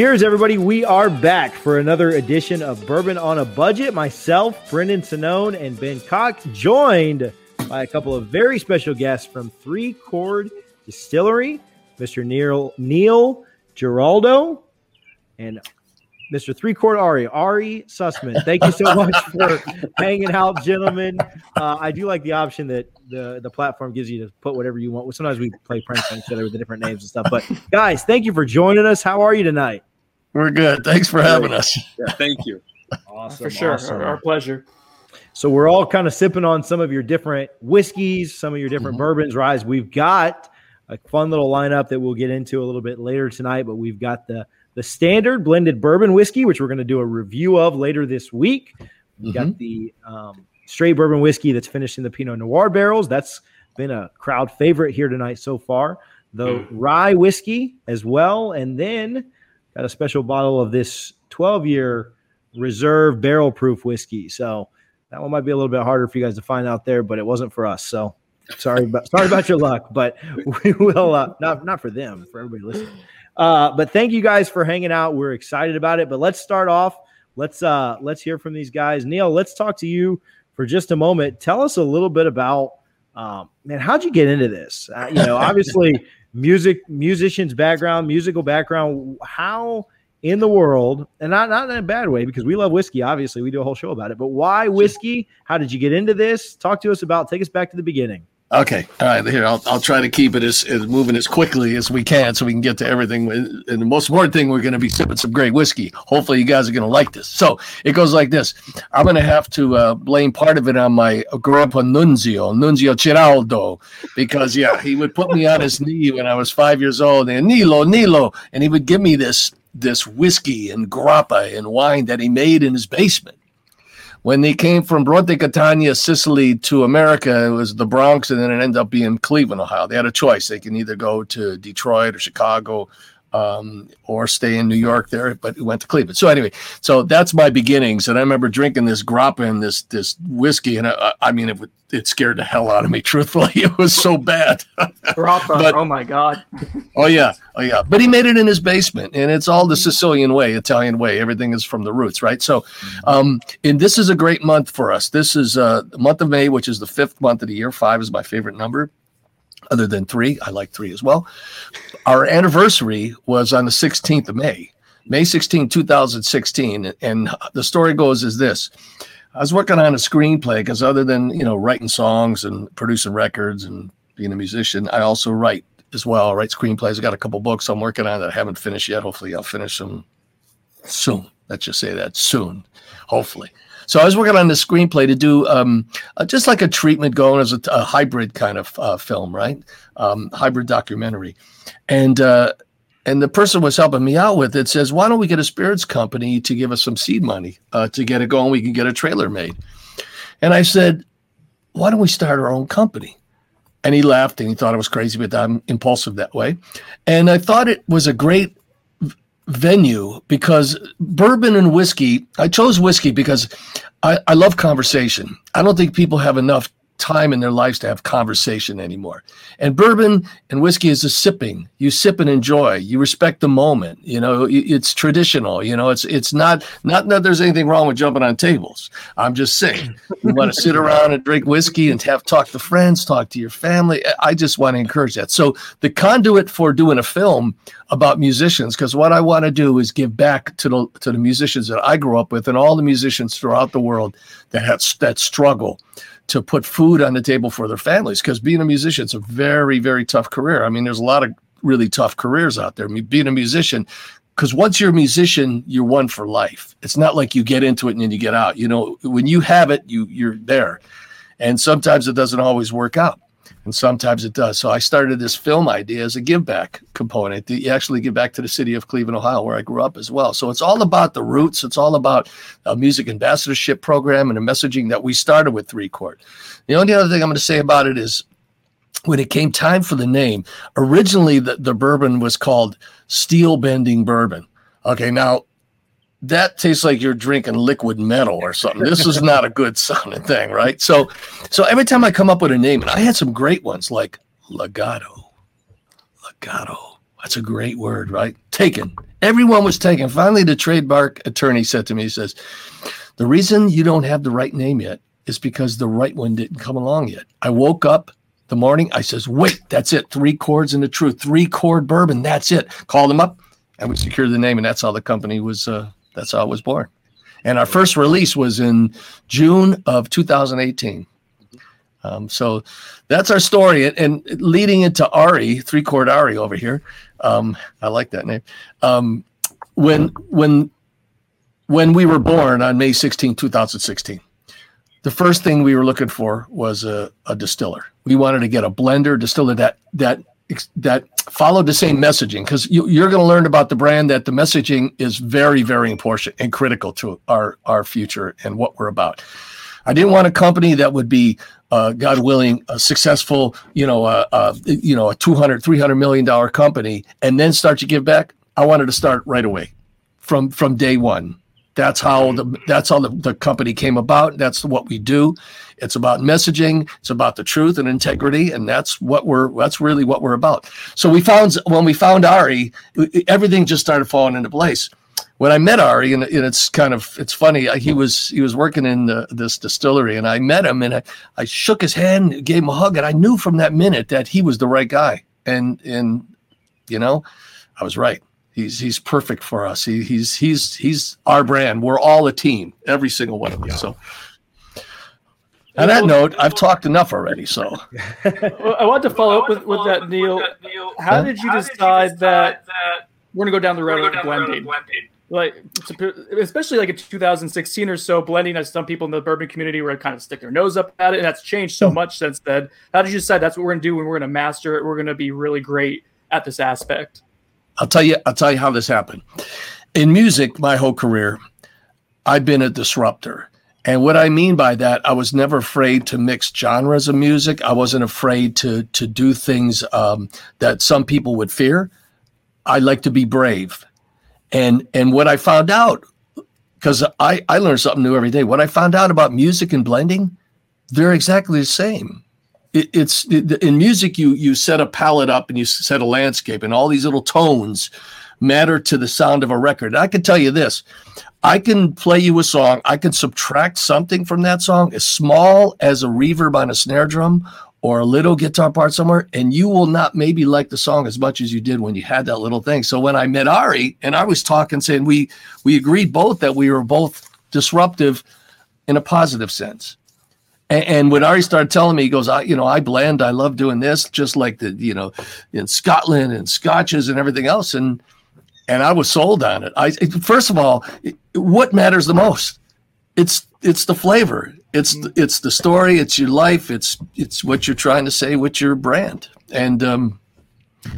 Cheers, everybody. We are back for another edition of Bourbon on a Budget. Myself, Brendan Sinone, and Ben Cock, joined by a couple of very special guests from Three Chord Distillery, Mr. Neil, Neil Giraldo and Mr. Three Chord Ari, Ari Sussman. Thank you so much for hanging out, gentlemen. Uh, I do like the option that the, the platform gives you to put whatever you want. Sometimes we play pranks on each other with the different names and stuff. But guys, thank you for joining us. How are you tonight? We're good. Thanks for having us. Yeah, thank you. Awesome. For sure. awesome. Our, our pleasure. So we're all kind of sipping on some of your different whiskeys, some of your different Mhm. bourbons, ryes. We've got a fun little lineup that we'll get into a little bit later tonight, but we've got the the standard blended bourbon whiskey, which we're going to do a review of later this week. We've got the um, straight bourbon whiskey that's finished in the Pinot Noir barrels. That's been a crowd favorite here tonight so far. The rye whiskey as well, and then got a special bottle of this 12 year reserve barrel proof whiskey. So that one might be a little bit harder for you guys to find out there, but it wasn't for us. So sorry about sorry about your luck, but we will uh, not not for them, for everybody listening. Uh, but thank you guys for hanging out. We're excited about it. But let's start off. Let's uh let's hear from these guys. Neil, let's talk to you for just a moment. Tell us a little bit about um man, how'd you get into this? Uh, you know, obviously music musician's background, musical background. How in the world, and not not in a bad way, because we love whiskey. Obviously, we do a whole show about it. But why whiskey? How did you get into this? Talk to us about. Take us back to the beginning. Okay. All right. Here, I'll, I'll try to keep it as, as moving as quickly as we can so we can get to everything. And the most important thing, we're going to be sipping some great whiskey. Hopefully, you guys are going to like this. So it goes like this I'm going to have to uh, blame part of it on my grandpa Nunzio, Nunzio Giraldo, because, yeah, he would put me on his knee when I was five years old and Nilo, Nilo, and he would give me this this whiskey and grappa and wine that he made in his basement when they came from Bronte Catania, Sicily to America, it was the Bronx, and then it ended up being Cleveland, Ohio. They had a choice. They can either go to Detroit or Chicago um, or stay in New York there, but we went to Cleveland. So anyway, so that's my beginnings. And I remember drinking this grappa and this this whiskey, and I, I mean, it, it scared the hell out of me. Truthfully, it was so bad. Grappa. But- oh my God. Oh yeah, oh yeah. But he made it in his basement, and it's all the Sicilian way, Italian way. Everything is from the roots, right? So, um, and this is a great month for us. This is uh, month of May, which is the fifth month of the year. Five is my favorite number, other than three. I like three as well. Our anniversary was on the 16th of May, May 16, 2016, and the story goes is this. I was working on a screenplay because other than you know writing songs and producing records and being a musician, I also write as well. I write screenplays. I got a couple books I'm working on that I haven't finished yet. Hopefully, I'll finish them soon. Let's just say that soon, hopefully. So I was working on the screenplay to do um, uh, just like a treatment going as a, a hybrid kind of uh, film, right? Um, hybrid documentary, and uh, and the person was helping me out with it says, why don't we get a spirits company to give us some seed money uh, to get it going? We can get a trailer made. And I said, why don't we start our own company? And he laughed and he thought I was crazy, but I'm impulsive that way. And I thought it was a great venue because bourbon and whiskey, I chose whiskey because I, I love conversation. I don't think people have enough time in their lives to have conversation anymore. And bourbon and whiskey is a sipping. You sip and enjoy. You respect the moment. You know, it's traditional. You know, it's it's not not that there's anything wrong with jumping on tables. I'm just saying, you want to sit around and drink whiskey and have talk to friends, talk to your family. I- just want to encourage that. So the conduit for doing a film about musicians, because what I want to do is give back to the to the musicians that I grew up with and all the musicians throughout the world that have that struggle to put food on the table for their families because being a musician is a very very tough career i mean there's a lot of really tough careers out there being a musician because once you're a musician, you're one for life. It's not like you get into it and then you get out. You know, when you have it, you you're there, and sometimes it doesn't always work out, and sometimes it does. So I started this film idea as a give back component. To actually give back to the city of Cleveland, Ohio, where I grew up as well. So it's all about the roots. It's all about a music ambassadorship program and a messaging that we started with Three Chord. The only other thing I'm going to say about it is when it came time for the name, originally the, the bourbon was called Steel Bending Bourbon. Okay, now that tastes like you're drinking liquid metal or something. This is not a good sounding thing, right? So, so every time I come up with a name, and I had some great ones like legato, legato. That's a great word, right? Taken. Everyone was taken. Finally, the trademark attorney said to me, he says, "The reason you don't have the right name yet is because the right one didn't come along yet." I woke up the morning. I says, wait, that's it. Three chords in the truth, three chord bourbon. That's it. Called them up and we secured the name. And that's how the company was, uh, that's how it was born. And our first release was in June of 2018. Um, so that's our story. And, and, leading into Ari, three chord Ari over here. Um, I like that name. Um, when, when, when we were born on May 16, 2016, the first thing we were looking for was a, a distiller. We wanted to get a blender distiller that that that followed the same messaging because you, are going to learn about the brand that the messaging is very very important and critical to our our future and what we're about. I didn't want a company that would be uh, God willing, a successful, you know, uh, uh, you know, a 200, 300 million dollar company, and then start to give back. I wanted to start right away, from from day one. That's how mm-hmm. the that's how the, the company came about. That's what we do. It's about messaging. It's about the truth and integrity, and that's what we're that's really what we're about. So we found when we found Ari, everything just started falling into place. When I met Ari, and, and it's kind of it's funny. Uh, he was he was working in the, this distillery, and I met him, and I, I shook his hand, gave him a hug, and I knew from that minute that he was the right guy. And and you know, I was right. He's he's perfect for us. He, he's he's he's our brand. We're all a team, every single one of us. So. On that note, I've talked enough already. So, I want to follow up with, with that, Neil. How did you decide that we're going to go down the road of blending? Like, especially like in 2016 or so, blending as some people in the bourbon community were kind of stick their nose up at it, and that's changed so hmm. much since then. How did you decide that's what we're going to do and we're going to master it? We're going to be really great at this aspect. I'll tell you. I'll tell you how this happened. In music, my whole career, I've been a disruptor. And what I mean by that, I was never afraid to mix genres of music. I wasn't afraid to to do things um, that some people would fear. I like to be brave, and and what I found out, because I I learn something new every day. What I found out about music and blending, they're exactly the same it, it's it, in music you you set a palette up and you set a landscape and all these little tones matter to the sound of a record. I can tell you this. I can play you a song. I can subtract something from that song as small as a reverb on a snare drum or a little guitar part somewhere, and you will not maybe like the song as much as you did when you had that little thing. So when I met Ari and I was talking, saying we we agreed both that we were both disruptive in a positive sense. And, and when Ari started telling me, he goes, I, you know, I blend, I love doing this, just like the, you know, in Scotland and scotches and everything else. And, and I was sold on it. I, first of all, what matters the most? It's, it's the flavor. It's, it's the story. It's your life. It's, it's what you're trying to say with your brand. And, um,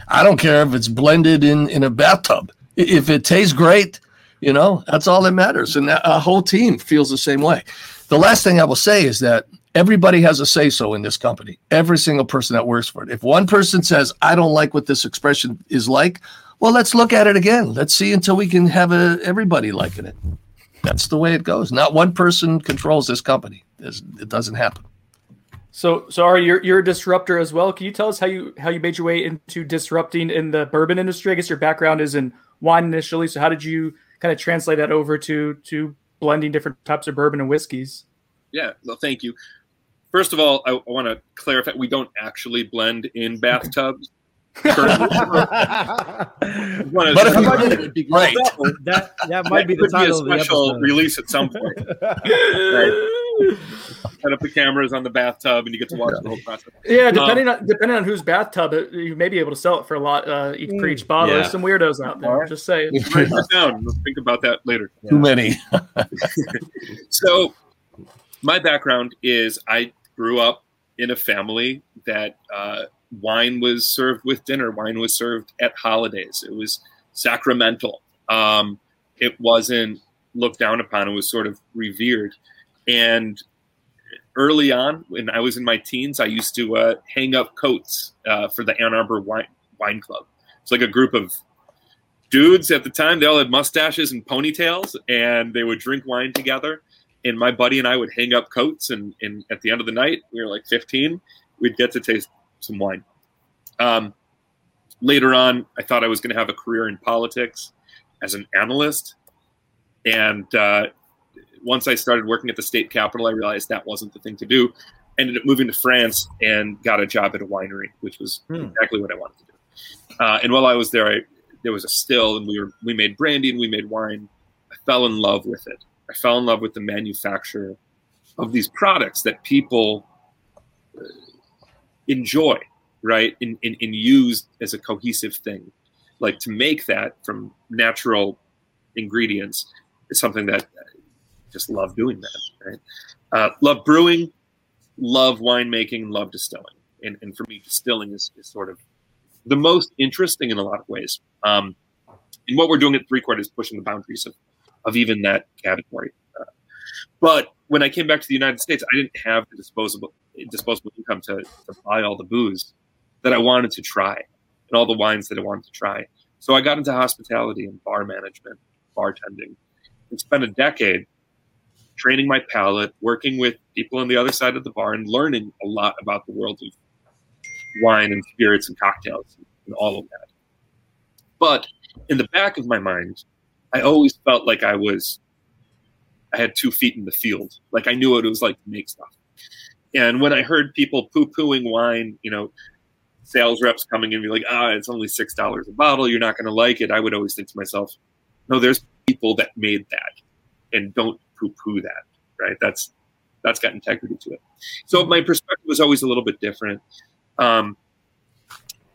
I don't care if it's blended in, in a bathtub. If it tastes great, you know, that's all that matters. And a whole team feels the same way. The last thing I will say is that Everybody has a say so in this company. Every single person that works for it. If one person says, I don't like what this expression is like, well, let's look at it again. Let's see until we can have a, everybody liking it. That's the way it goes. Not one person controls this company. It doesn't happen. So, sorry, you're you're a disruptor as well. Can you tell us how you how you made your way into disrupting in the bourbon industry? I guess your background is in wine initially. So, how did you kind of translate that over to to blending different types of bourbon and whiskeys? Yeah, well, thank you. First of all, I, I want to clarify: we don't actually blend in bathtubs. but if you did, it would be great. That, that might be the title be a special release at some point. right. Set up the cameras on the bathtub, and you get to watch the whole process. Yeah, depending um, on depending on whose bathtub, it, you may be able to sell it for a lot uh, each, for each bottle. Yeah. There's some weirdos out there. Right. Just saying. Write that down. Let's think about that later. Too many. so, my background is I grew up in a family that uh, wine was served with dinner. Wine was served at holidays. It was sacramental. Um, it wasn't looked down upon. It was sort of revered. And early on, when I was in my teens, I used to uh, hang up coats uh, for the Ann Arbor Wine, Wine Club. It's like a group of dudes at the time. They all had mustaches and ponytails, and they would drink wine together. And my buddy and I would hang up coats, and, and at the end of the night, we were like 15, we'd get to taste some wine. Um, later on, I thought I was going to have a career in politics as an analyst. And uh, once I started working at the state capitol, I realized that wasn't the thing to do. Ended up moving to France and got a job at a winery, which was hmm. exactly what I wanted to do. Uh, and while I was there, I, there was a still, and we were we made brandy and we made wine. I fell in love with it. I fell in love with the manufacture of these products that people uh, enjoy, right? And, and, and used as a cohesive thing. Like to make that from natural ingredients is something that I just love doing that. Right? Uh, love brewing, love winemaking, love distilling. And, and for me, distilling is, is sort of the most interesting in a lot of ways. Um, and what we're doing at Three Chord is pushing the boundaries of, of even that category. But when I came back to the United States, I didn't have the disposable disposable income to, to buy all the booze that I wanted to try and all the wines that I wanted to try. So I got into hospitality and bar management, bartending, and spent a decade training my palate, working with people on the other side of the bar, and learning a lot about the world of wine and spirits and cocktails and all of that. But in the back of my mind, I always felt like I was, I had two feet in the field. Like I knew what it was like to make stuff. And when I heard people poo pooing wine, you know, sales reps coming in and be like, ah, it's only $6 a bottle. You're not going to like it. I would always think to myself, no, there's people that made that and don't poo poo that, right? That's that's got integrity to it. So my perspective was always a little bit different. Um,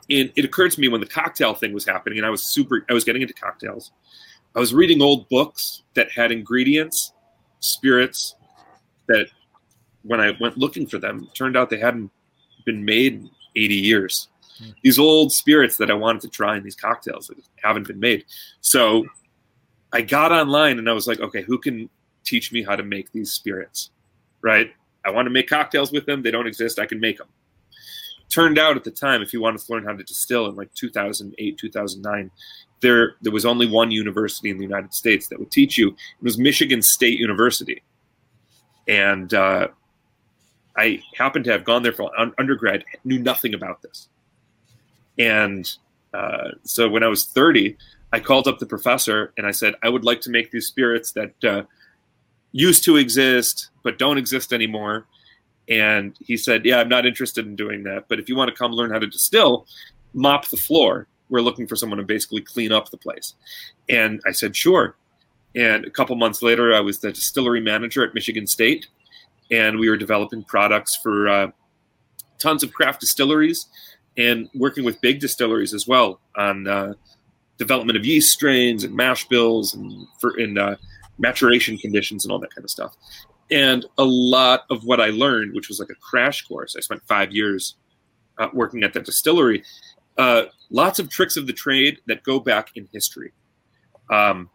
and it occurred to me when the cocktail thing was happening, and I was super, I was getting into cocktails. I was reading old books that had ingredients, spirits that when I went looking for them, turned out they hadn't been made in 80 years. Mm. These old spirits that I wanted to try in these cocktails that haven't been made. So I got online and I was like, okay, who can teach me how to make these spirits, right? I want to make cocktails with them. They don't exist. I can make them. Turned out at the time, if you wanted to learn how to distill in like 2008, 2009, there there was only one university in the United States that would teach you. It was Michigan State University, and uh, I happened to have gone there for undergrad, knew nothing about this, and uh, so when I was 30, I called up the professor and I said, I would like to make these spirits that uh, used to exist but don't exist anymore. And he said, Yeah, I'm not interested in doing that. But if you want to come learn how to distill, mop the floor. We're looking for someone to basically clean up the place. And I said, Sure. And a couple months later, I was the distillery manager at Michigan State. And we were developing products for uh, tons of craft distilleries and working with big distilleries as well on uh, development of yeast strains and mash bills and for in uh, maturation conditions and all that kind of stuff. And a lot of what I learned, which was like a crash course, I spent five years uh, working at that distillery. Uh, lots of tricks of the trade that go back in history, um,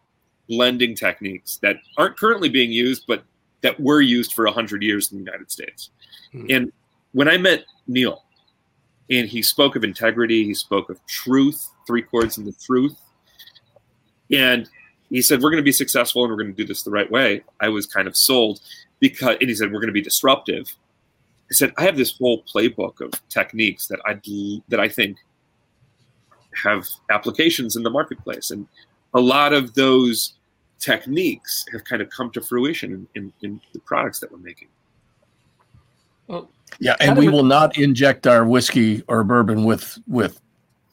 blending techniques that aren't currently being used, but that were used for hundred years in the United States. Hmm. And when I met Neil, and he spoke of integrity, he spoke of truth, three chords in the truth, and he said, We're going to be successful and we're going to do this the right way. I was kind of sold because, and he said, We're going to be disruptive. I said, I have this whole playbook of techniques that I that I think have applications in the marketplace, and a lot of those techniques have kind of come to fruition in, in, in the products that we're making. Well, yeah, and we will not inject our whiskey or bourbon with with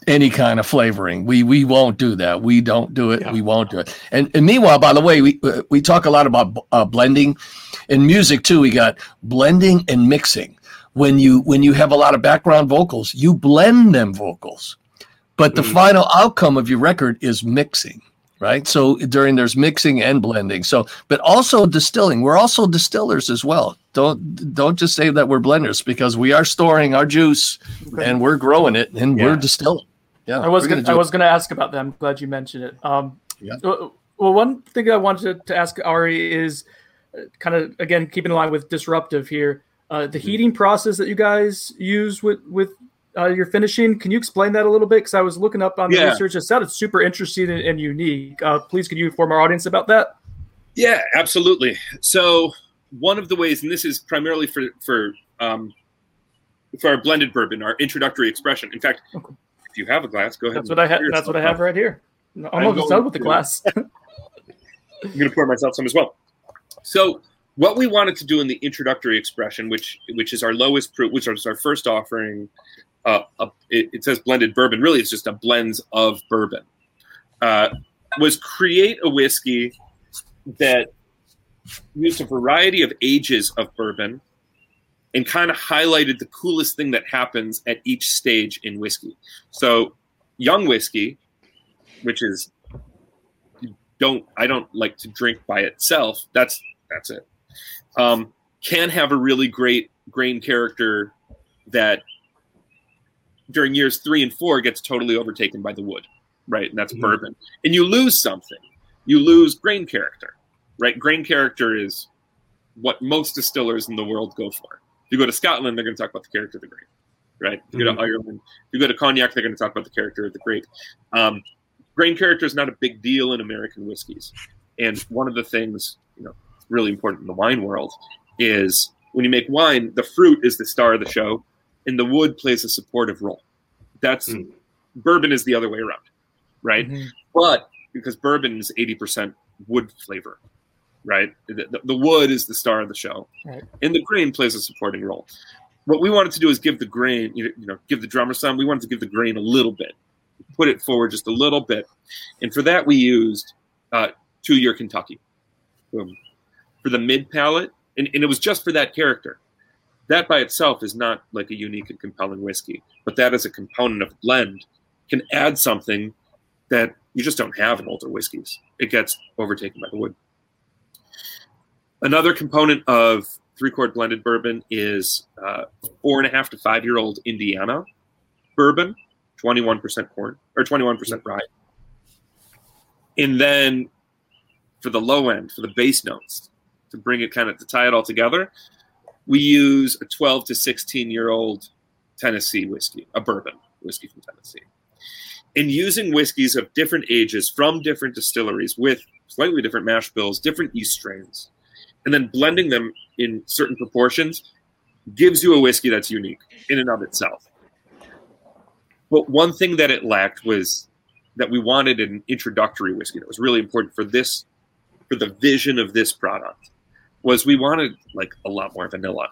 any kind of flavoring. We we won't do that. We don't do it. Yeah. We won't do it. And, and meanwhile, by the way, we uh, we talk a lot about uh, blending in music too. We got blending and mixing. When you when you have a lot of background vocals, you blend them vocals, but the Mhm. final outcome of your record is mixing. Right. So during there's mixing and blending. So, but also distilling. We're also distillers as well. Don't don't just say that we're blenders because we are storing our juice and we're growing it and we're distilling. Yeah, I was we're gonna, do I it. was going to ask about them. Glad you mentioned it. Um, Yeah. Well, well, one thing I wanted to ask Ari is kind of again keeping in line with disruptive here. Uh, Mm-hmm. the heating process that you guys use with with uh, your finishing. Can you explain that a little bit? Because I was looking up on the Yeah. research. It sounded super interesting and, and unique. Uh, please, can you inform our audience about that? Yeah, absolutely. So one of the ways, and this is primarily for for um, for our blended bourbon, our introductory expression. In fact, Okay. if you have a glass, go ahead. That's what I have. That's what I have right here. I'm almost done with the glass. I'm going to pour myself some as well. So what we wanted to do in the introductory expression, which which is our lowest proof, which is our first offering, uh, uh, it, it says blended bourbon. Really, it's just a blends of bourbon. Uh, was create a whiskey that used a variety of ages of bourbon and kind of highlighted the coolest thing that happens at each stage in whiskey. So, young whiskey, which is don't I don't like to drink by itself. That's that's it. Um, can have a really great grain character that during years three and four gets totally overtaken by the wood, right? And that's Mhm. bourbon. And you lose something. You lose grain character, right? Grain character is what most distillers in the world go for. If you go to Scotland, they're going to talk about the character of the grape, right? If you go to Ireland, if you go to cognac, they're going to talk about the character of the grape. Um, grain character is not a big deal in American whiskeys. And one of the things, you know, really important in the wine world is when you make wine, the fruit is the star of the show, and the wood plays a supportive role. That's Mm. bourbon is the other way around, right? Mhm. But because bourbon is eighty percent wood flavor, right? The, the- the wood is the star of the show, Right. and the grain plays a supporting role. What we wanted to do is give the grain, you know, you know, give the drummer some. We wanted to give the grain a little bit, put it forward just a little bit, and for that we used uh, two-year Kentucky. Boom. For the mid palate, and, and it was just for that character. That by itself is not like a unique and compelling whiskey, but that as a component of blend can add something that you just don't have in older whiskeys. It gets overtaken by the wood. Another component of three chord blended bourbon is uh, four and a half to five year old Indiana bourbon, 21% corn or 21% rye. And then for the low end, for the bass notes, to bring it kind of to tie it all together, we use a 12 to 16 year old Tennessee whiskey, a bourbon whiskey from Tennessee. And using whiskeys of different ages from different distilleries with slightly different mash bills, different yeast strains, and then blending them in certain proportions gives you a whiskey that's unique in and of itself. But one thing that it lacked was that we wanted an introductory whiskey that was really important for this, for the vision of this product, was we wanted like a lot more vanilla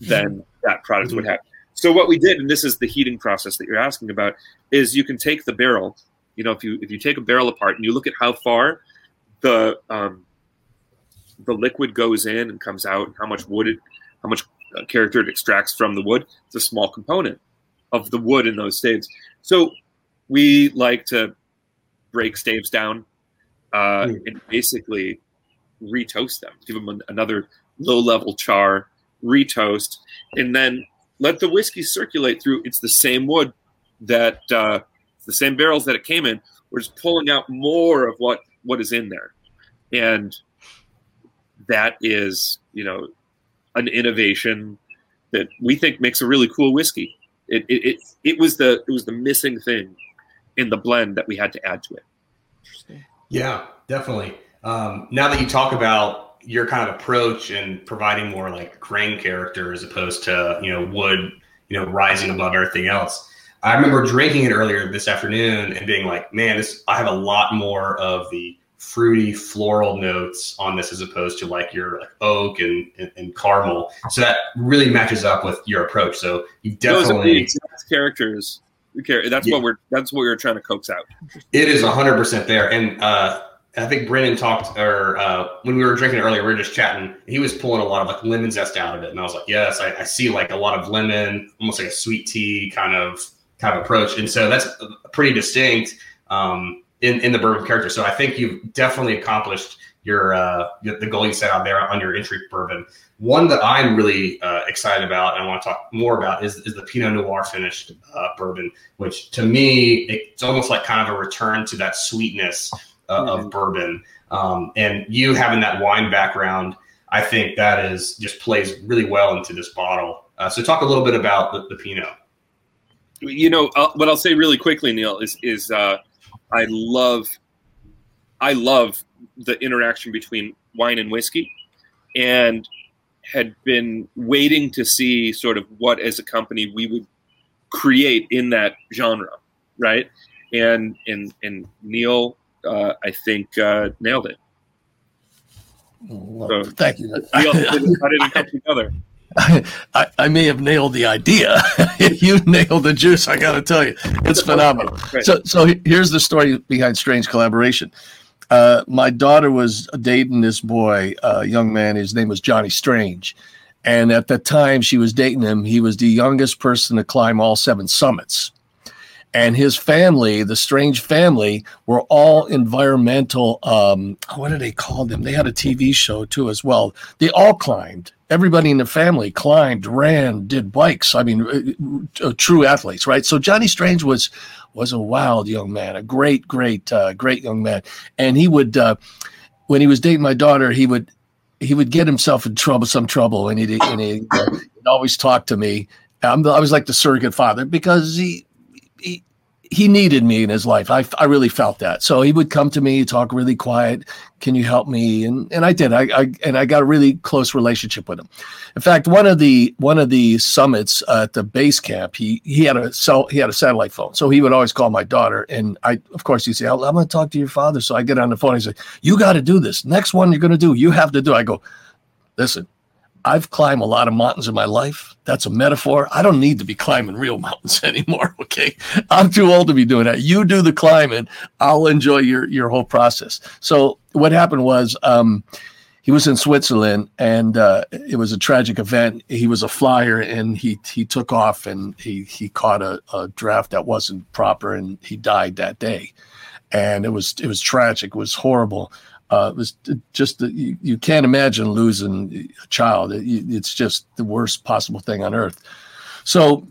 than that product would have. So what we did, and this is the heating process that you're asking about, is you can take the barrel. You know, if you if you take a barrel apart and you look at how far the um, the liquid goes in and comes out, and how much wood it, how much uh, character it extracts from the wood, it's a small component of the wood in those staves. So we like to break staves down uh, Mm. and basically retoast them, give them an, another low level char, retoast, and then let the whiskey circulate through. It's the same wood that uh, the same barrels that it came in. We're just pulling out more of what what is in there, and that is you know an innovation that we think makes a really cool whiskey. It it it, it was the it was the missing thing in the blend that we had to add to it. Yeah, definitely. Um, now that you talk about your kind of approach and providing more like grain character as opposed to you know wood, you know, rising above everything else. I remember drinking it earlier this afternoon and being like, man, this I have a lot more of the fruity floral notes on this as opposed to like your like oak and, and, and caramel. So that really matches up with your approach. So you Those are the definitely characters That's Yeah. what we're that's what we're trying to coax out. It is 100% there. And uh, I think Brennan talked, or uh, when we were drinking earlier, we were just chatting. He was pulling a lot of like lemon zest out of it. And I was like, yes, I, I see like a lot of lemon, almost like a sweet tea kind of kind of approach. And so that's pretty distinct um, in, in the bourbon character. So I think you've definitely accomplished your uh, the goal you set out there on your entry bourbon. One that I'm really uh, excited about and I want to talk more about is, is the Pinot Noir finished uh, bourbon, which to me, it's almost like kind of a return to that sweetness uh, of bourbon. Um, and you having that wine background, I think that is just plays really well into this bottle. Uh, so talk a little bit about the, the Pinot. You know uh, what I'll say really quickly, Neil is is uh, I love I love the interaction between wine and whiskey, and had been waiting to see sort of what as a company we would create in that genre, right? And and and Neil, uh, I think uh, nailed it. Well, Thank you. Neil, how did it come together? I, I may have nailed the idea. you nailed the juice. I got to tell you, it's phenomenal. Right. So, so here's the story behind Strange Collaboration. Uh, my daughter was dating this boy, a young man. His name was Johnny Strange, and at the time she was dating him, he was the youngest person to climb all seven summits. And his family, the Strange family, were all environmental. Um, what do they call them? They had a TV show too, as well. They all climbed everybody in the family climbed, ran, did bikes. I mean, uh, uh, true athletes, right? So Johnny Strange was was a wild young man, a great, great, uh, great young man, and he would uh, when he was dating my daughter, he would he would get himself in trouble, some trouble, and he'd, and he'd, uh, he'd always talk to me. I'm, I was like the surrogate father because he he he needed me in his life. I, I really felt that. So he would come to me, talk really quiet. Can you help me? And and I did. I, I and I got a really close relationship with him. In fact, one of the one of the summits uh, at the base camp, he he had a cell he had a satellite phone. So he would always call my daughter. And I of course he'd say, I'm going to talk to your father. So I get on the phone. He said, You got to do this. Next one you're going to do, you have to do. I go, listen, I've climbed a lot of mountains in my life. That's a metaphor. I don't need to be climbing real mountains anymore. Okay. I'm too old to be doing that. You do the climbing. I'll enjoy your, your whole process. So what happened was, um, he was in Switzerland and uh, it was a tragic event. He was a flyer and he, he took off and he, he caught a, a draft that wasn't proper and he died that day. And it was, it was tragic. It was horrible uh, it was just you, you can't imagine losing a child. It, it's just the worst possible thing on earth. So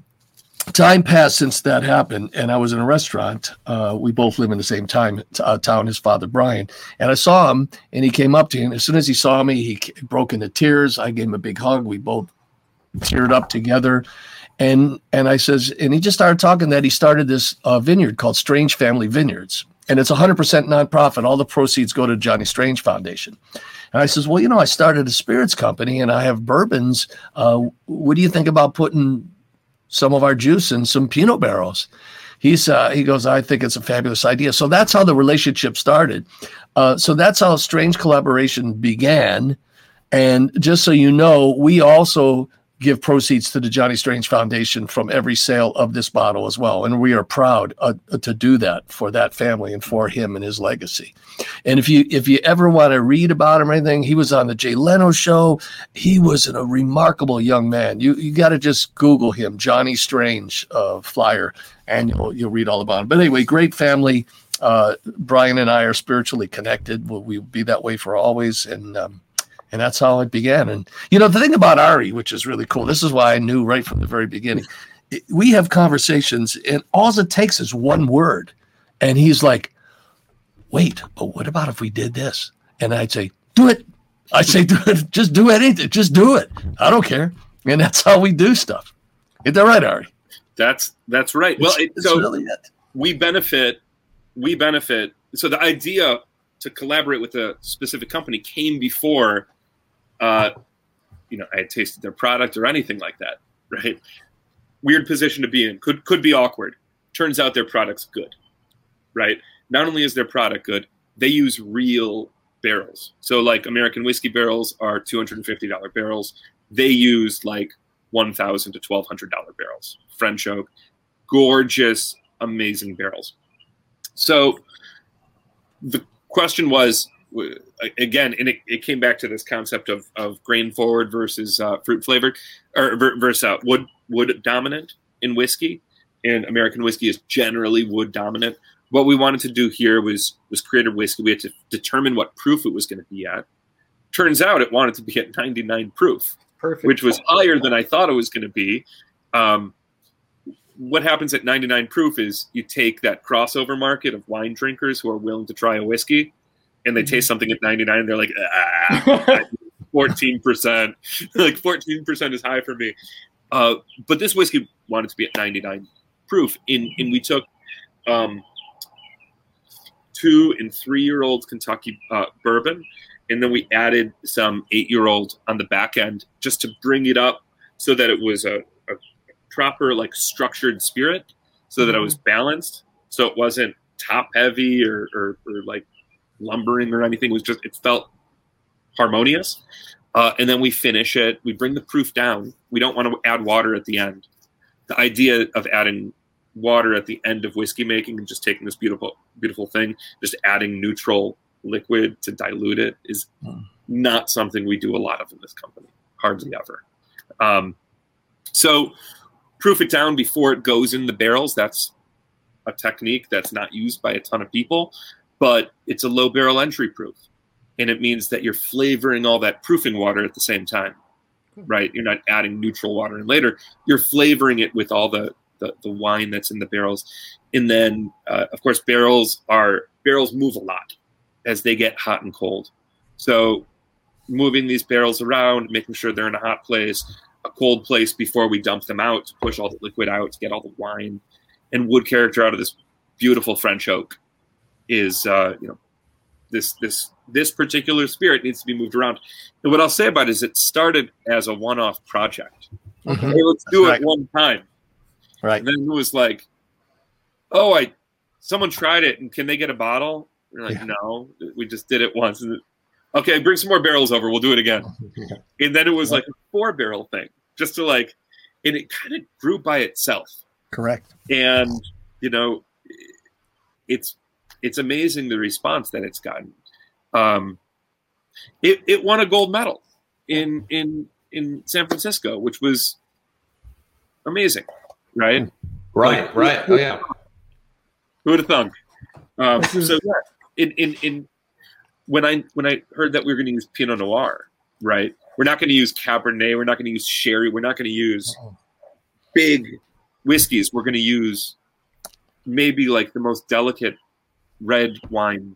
time passed since that happened, and I was in a restaurant. Uh, we both live in the same time uh, town. His father Brian, and I saw him, and he came up to. And as soon as he saw me, he broke into tears. I gave him a big hug. We both teared up together. And and I says, and he just started talking that he started this uh, vineyard called Strange Family Vineyards and it's 100% nonprofit. All the proceeds go to Johnny Strange Foundation. And I says, well, you know, I started a spirits company and I have bourbons. Uh, what do you think about putting some of our juice in some Pinot barrels? He's uh, he goes, I think it's a fabulous idea. So that's how the relationship started. Uh, so that's how Strange Collaboration began. And just so you know, we also give proceeds to the Johnny Strange Foundation from every sale of this bottle as well. And we are proud uh, to do that for that family and for him and his legacy. And if you if you ever want to read about him or anything, he was on the Jay Leno show. He was a remarkable young man. You you got to just Google him, Johnny Strange uh, flyer, and you'll you'll read all about him. But anyway, great family. Uh, Brian and I are spiritually connected. We'll, we'll be that way for always. And um, and that's how it began. And you know, the thing about Ari, which is really cool, this is why I knew right from the very beginning. It, we have conversations, and all it takes is one word, and he's like, "Wait, but what about if we did this?" And I'd say, "Do it." I say, "Do it. Just do anything. Just do it. I don't care." And that's how we do stuff. Is that right, Ari? That's that's right. Well, it, It's so really it. we benefit. We benefit. So the idea to collaborate with a specific company came before, uh, you know, I had tasted their product or anything like that. Right? Weird position to be in. Could could be awkward. Turns out their product's good. Right? Not only is their product good, they use real barrels. So like American whiskey barrels are two hundred and fifty dollar barrels. They use like one thousand to twelve hundred dollar barrels. French oak, gorgeous, amazing barrels. So the question was again, and it, it came back to this concept of, of grain forward versus uh, fruit flavored, or versus uh, wood wood dominant in whiskey. And American whiskey is generally wood dominant. What we wanted to do here was was create a whiskey. We had to determine what proof it was going to be at. Turns out it wanted to be at 99 proof, Perfect. which was higher than I thought it was going to be. Um, what happens at 99 proof is you take that crossover market of wine drinkers who are willing to try a whiskey and they mm-hmm. taste something at 99 they're like ah, 14% like 14% is high for me uh, but this whiskey wanted to be at 99 proof and, and we took um, two and three year old kentucky uh, bourbon and then we added some eight year old on the back end just to bring it up so that it was a, a proper like structured spirit so that it was mm-hmm. balanced so it wasn't top heavy or, or, or like lumbering or anything. It was just it felt harmonious. Uh, and then we finish it. We bring the proof down. We don't want to add water at the end. The idea of adding water at the end of whiskey making and just taking this beautiful, beautiful thing, just adding neutral liquid to dilute it is mm. not something we do a lot of in this company. Hardly ever. Um, so proof it down before it goes in the barrels. That's a technique that's not used by a ton of people but it's a low barrel entry proof. And it means that you're flavoring all that proofing water at the same time, right? You're not adding neutral water in later. You're flavoring it with all the, the, the wine that's in the barrels. And then, uh, of course, barrels are barrels move a lot as they get hot and cold. So moving these barrels around, making sure they're in a hot place, a cold place before we dump them out to push all the liquid out to get all the wine and wood character out of this beautiful French oak is uh, you know this this this particular spirit needs to be moved around. And what I'll say about it is it started as a one-off project. Mm-hmm. Hey, let's do That's it right. one time. Right. And then it was like, oh, I someone tried it and can they get a bottle? We're like, yeah. no, we just did it once. And, okay, bring some more barrels over. We'll do it again. And then it was like a four barrel thing, just to like, and it kind of grew by itself. Correct. And you know, it's it's amazing the response that it's gotten. Um, it, it won a gold medal in in in San Francisco, which was amazing, right? Right, like, right. Oh yeah. Who would have thunk? Um, so yeah, in, in in when I when I heard that we were going to use Pinot Noir, right? We're not going to use Cabernet. We're not going to use sherry. We're not going to use big whiskeys. We're going to use maybe like the most delicate red wine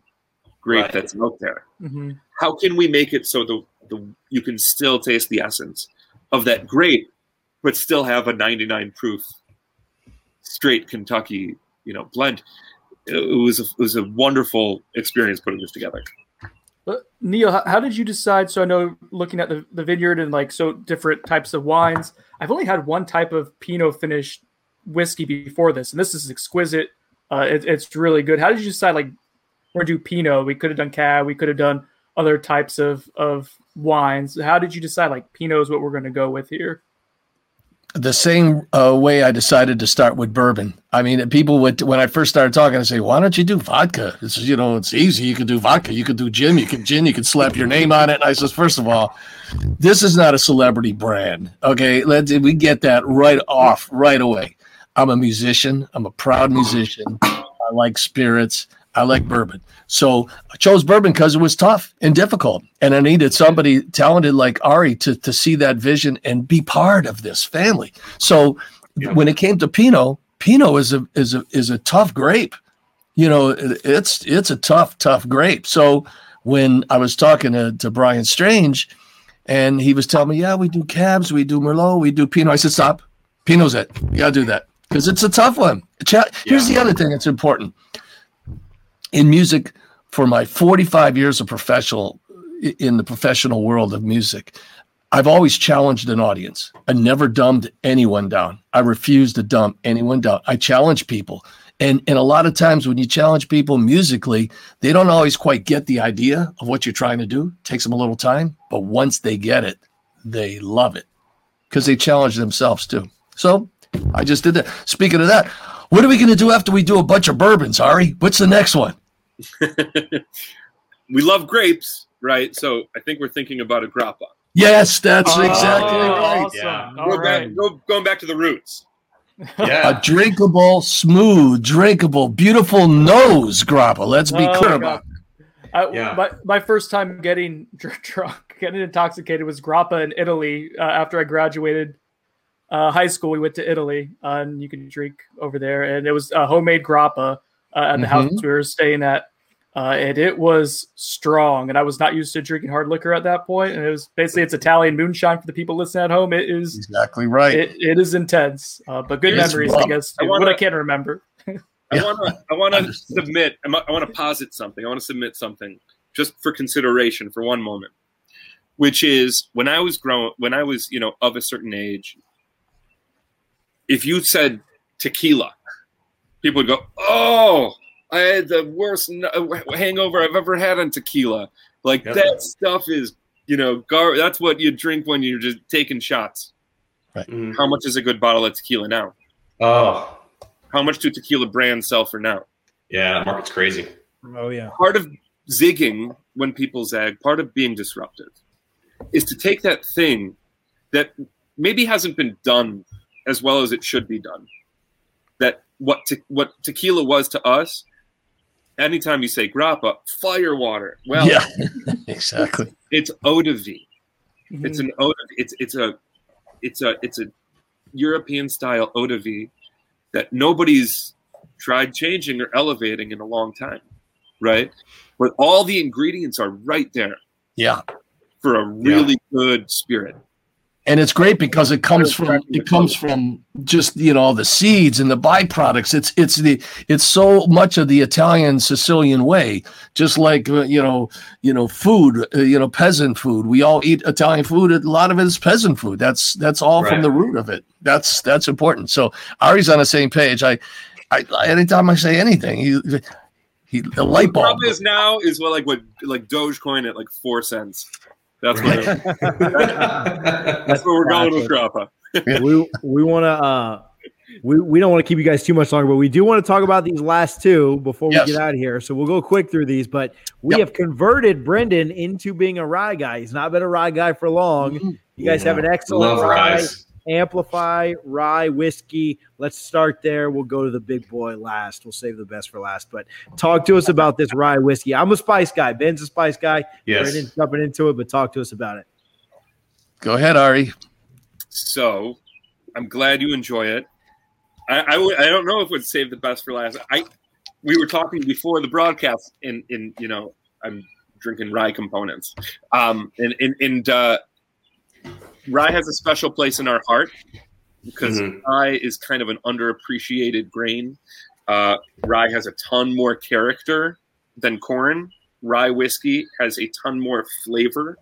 grape right. that's out there. Mm-hmm. How can we make it so the, the you can still taste the essence of that grape, but still have a 99 proof straight Kentucky, you know, blend? It was a, it was a wonderful experience putting this together. Neil, how did you decide? So I know looking at the, the vineyard and like so different types of wines. I've only had one type of Pinot finished whiskey before this, and this is exquisite uh, it, it's really good. How did you decide like we're do Pinot? We could have done Cab. We could have done other types of of wines. How did you decide like Pinot is what we're gonna go with here? The same uh, way I decided to start with bourbon. I mean, people would when I first started talking, I say, "Why don't you do vodka? It's you know, it's easy. You could do vodka. You could do gin. You could gin. You could slap your name on it." And I says, first of all, this is not a celebrity brand. Okay, let's we get that right off right away. I'm a musician. I'm a proud musician. I like spirits. I like bourbon. So I chose bourbon because it was tough and difficult. And I needed somebody talented like Ari to, to see that vision and be part of this family. So yeah. when it came to Pinot, Pinot is a is a is a tough grape. You know, it's it's a tough, tough grape. So when I was talking to, to Brian Strange and he was telling me, Yeah, we do cabs, we do Merlot, we do Pinot. I said, Stop. Pinot's it. You gotta do that because it's a tough one. Here's yeah. the other thing that's important in music. For my 45 years of professional in the professional world of music, I've always challenged an audience. I never dumbed anyone down. I refuse to dumb anyone down. I challenge people. And, and a lot of times when you challenge people musically, they don't always quite get the idea of what you're trying to do. It takes them a little time, but once they get it, they love it because they challenge themselves too. So I just did that. Speaking of that, What are we going to do after we do a bunch of bourbons, Ari? What's the next one? we love grapes, right? So I think we're thinking about a grappa. Yes, that's Oh, exactly right. Awesome. Yeah. All Go right. back, go, going back to the roots. Yeah. A drinkable, smooth, drinkable, beautiful nose grappa. Let's be Oh, clear my about I, Yeah. my, my first time getting drunk, getting intoxicated was grappa in Italy. Uh, after I graduated uh, high school, we went to Italy, uh, and you can drink over there. And it was uh, homemade grappa uh, at the Mhm. house we were staying at, uh, and it was strong. And I was not used to drinking hard liquor at that point. And it was basically it's Italian moonshine for the people listening at home. It is exactly right. it, it is intense, uh, but good It's memories, I guess. I what wanna- I can't remember. I want to I want to submit I want to posit something. I want to submit something just for consideration for one moment, which is when I was growing when I was, you know, of a certain age, if you said tequila, people would go, "Oh, I had the worst hangover I've ever had on tequila." Like Yep. that stuff is, you know, gar- that's what you drink when you're just taking shots. Mhm. How much is a good bottle of tequila now? Oh, How much do tequila brands sell for now? yeah. Market's crazy. Oh yeah. part of zigging when people zag, part of being disruptive, is to take that thing that maybe hasn't been done as well as it should be done. That what te- what tequila was to us. Anytime you say grappa, fire water. Well, yeah, exactly. it's eau de vie. Mm-hmm. It's an eau de, it's it's a it's a it's a European style eau de vie that nobody's tried changing or elevating in a long time, right? But all the ingredients are right there Yeah, for a really good spirit. And it's great because it comes from it comes from just you know the seeds and the byproducts. It's it's the it's so much of the Italian Sicilian way, just like uh, you know you know food, uh, you know peasant food. We all eat Italian food. A lot of it is peasant food. That's that's all from the root of it. That's that's important. So Ari's on the same page. I, I anytime I say anything, he he the light The bulb. problem is now is what like what like Dogecoin at like four cents. That's what that's where we're going with grappa. we we want to uh we, we don't want to keep you guys too much longer, but we do want to talk about these last two before we get out of here. So we'll go quick through these. But we Yep. have converted Brendan into being a rye guy. He's not been a rye guy for long. You guys have an excellent Love rye, ryes. Amplify rye whiskey. Let's start there. We'll go to the big boy last. We'll save the best for last. But talk to us about this rye whiskey. I'm a spice guy. Ben's a spice guy. Yes. Brendan's jumping into it, but talk to us about it. Go ahead, Ari. So I'm glad you enjoy it. I, I, don't know if it would save the best for last. I we were talking before the broadcast, and in you know I'm drinking rye components, um, and and, and uh, rye has a special place in our heart because Mhm. rye is kind of an underappreciated grain. Uh, rye has a ton more character than corn. Rye whiskey has a ton more flavor,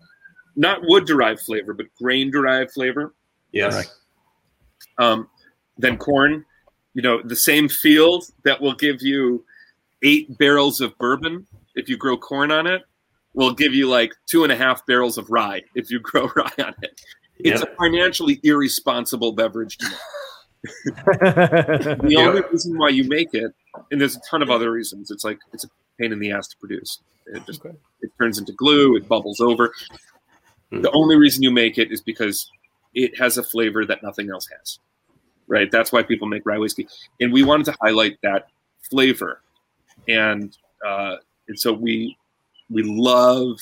not wood derived flavor, but grain derived flavor Yes. Right. um, than corn. You know, the same field that will give you eight barrels of bourbon if you grow corn on it will give you like two and a half barrels of rye if you grow rye on it. It's Yep. a financially irresponsible beverage. To make. The Yeah. only reason why you make it, and there's a ton of other reasons. It's like it's a pain in the ass to produce. It just Okay. it turns into glue. It bubbles over. Hmm. The only reason you make it is because it has a flavor that nothing else has. Right. That's why people make rye whiskey, and we wanted to highlight that flavor, and uh, and so we we love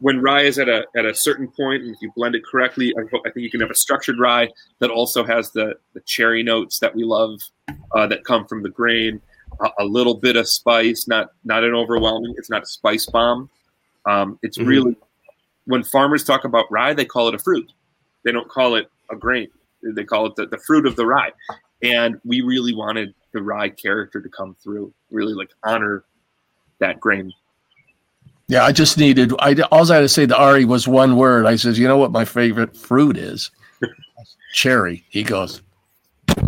when rye is at a at a certain point, and if you blend it correctly, I, hope, I think you can have a structured rye that also has the the cherry notes that we love uh, that come from the grain, a, a little bit of spice, not not an overwhelming. It's not a spice bomb. Um, it's Mhm. really when farmers talk about rye, they call it a fruit. They don't call it a grain. They call it the, the fruit of the rye. And we really wanted the rye character to come through, really like honor that grain. Yeah, I just needed. I all I had to say to Ari was one word. I says, "You know what my favorite fruit is? Cherry." He goes,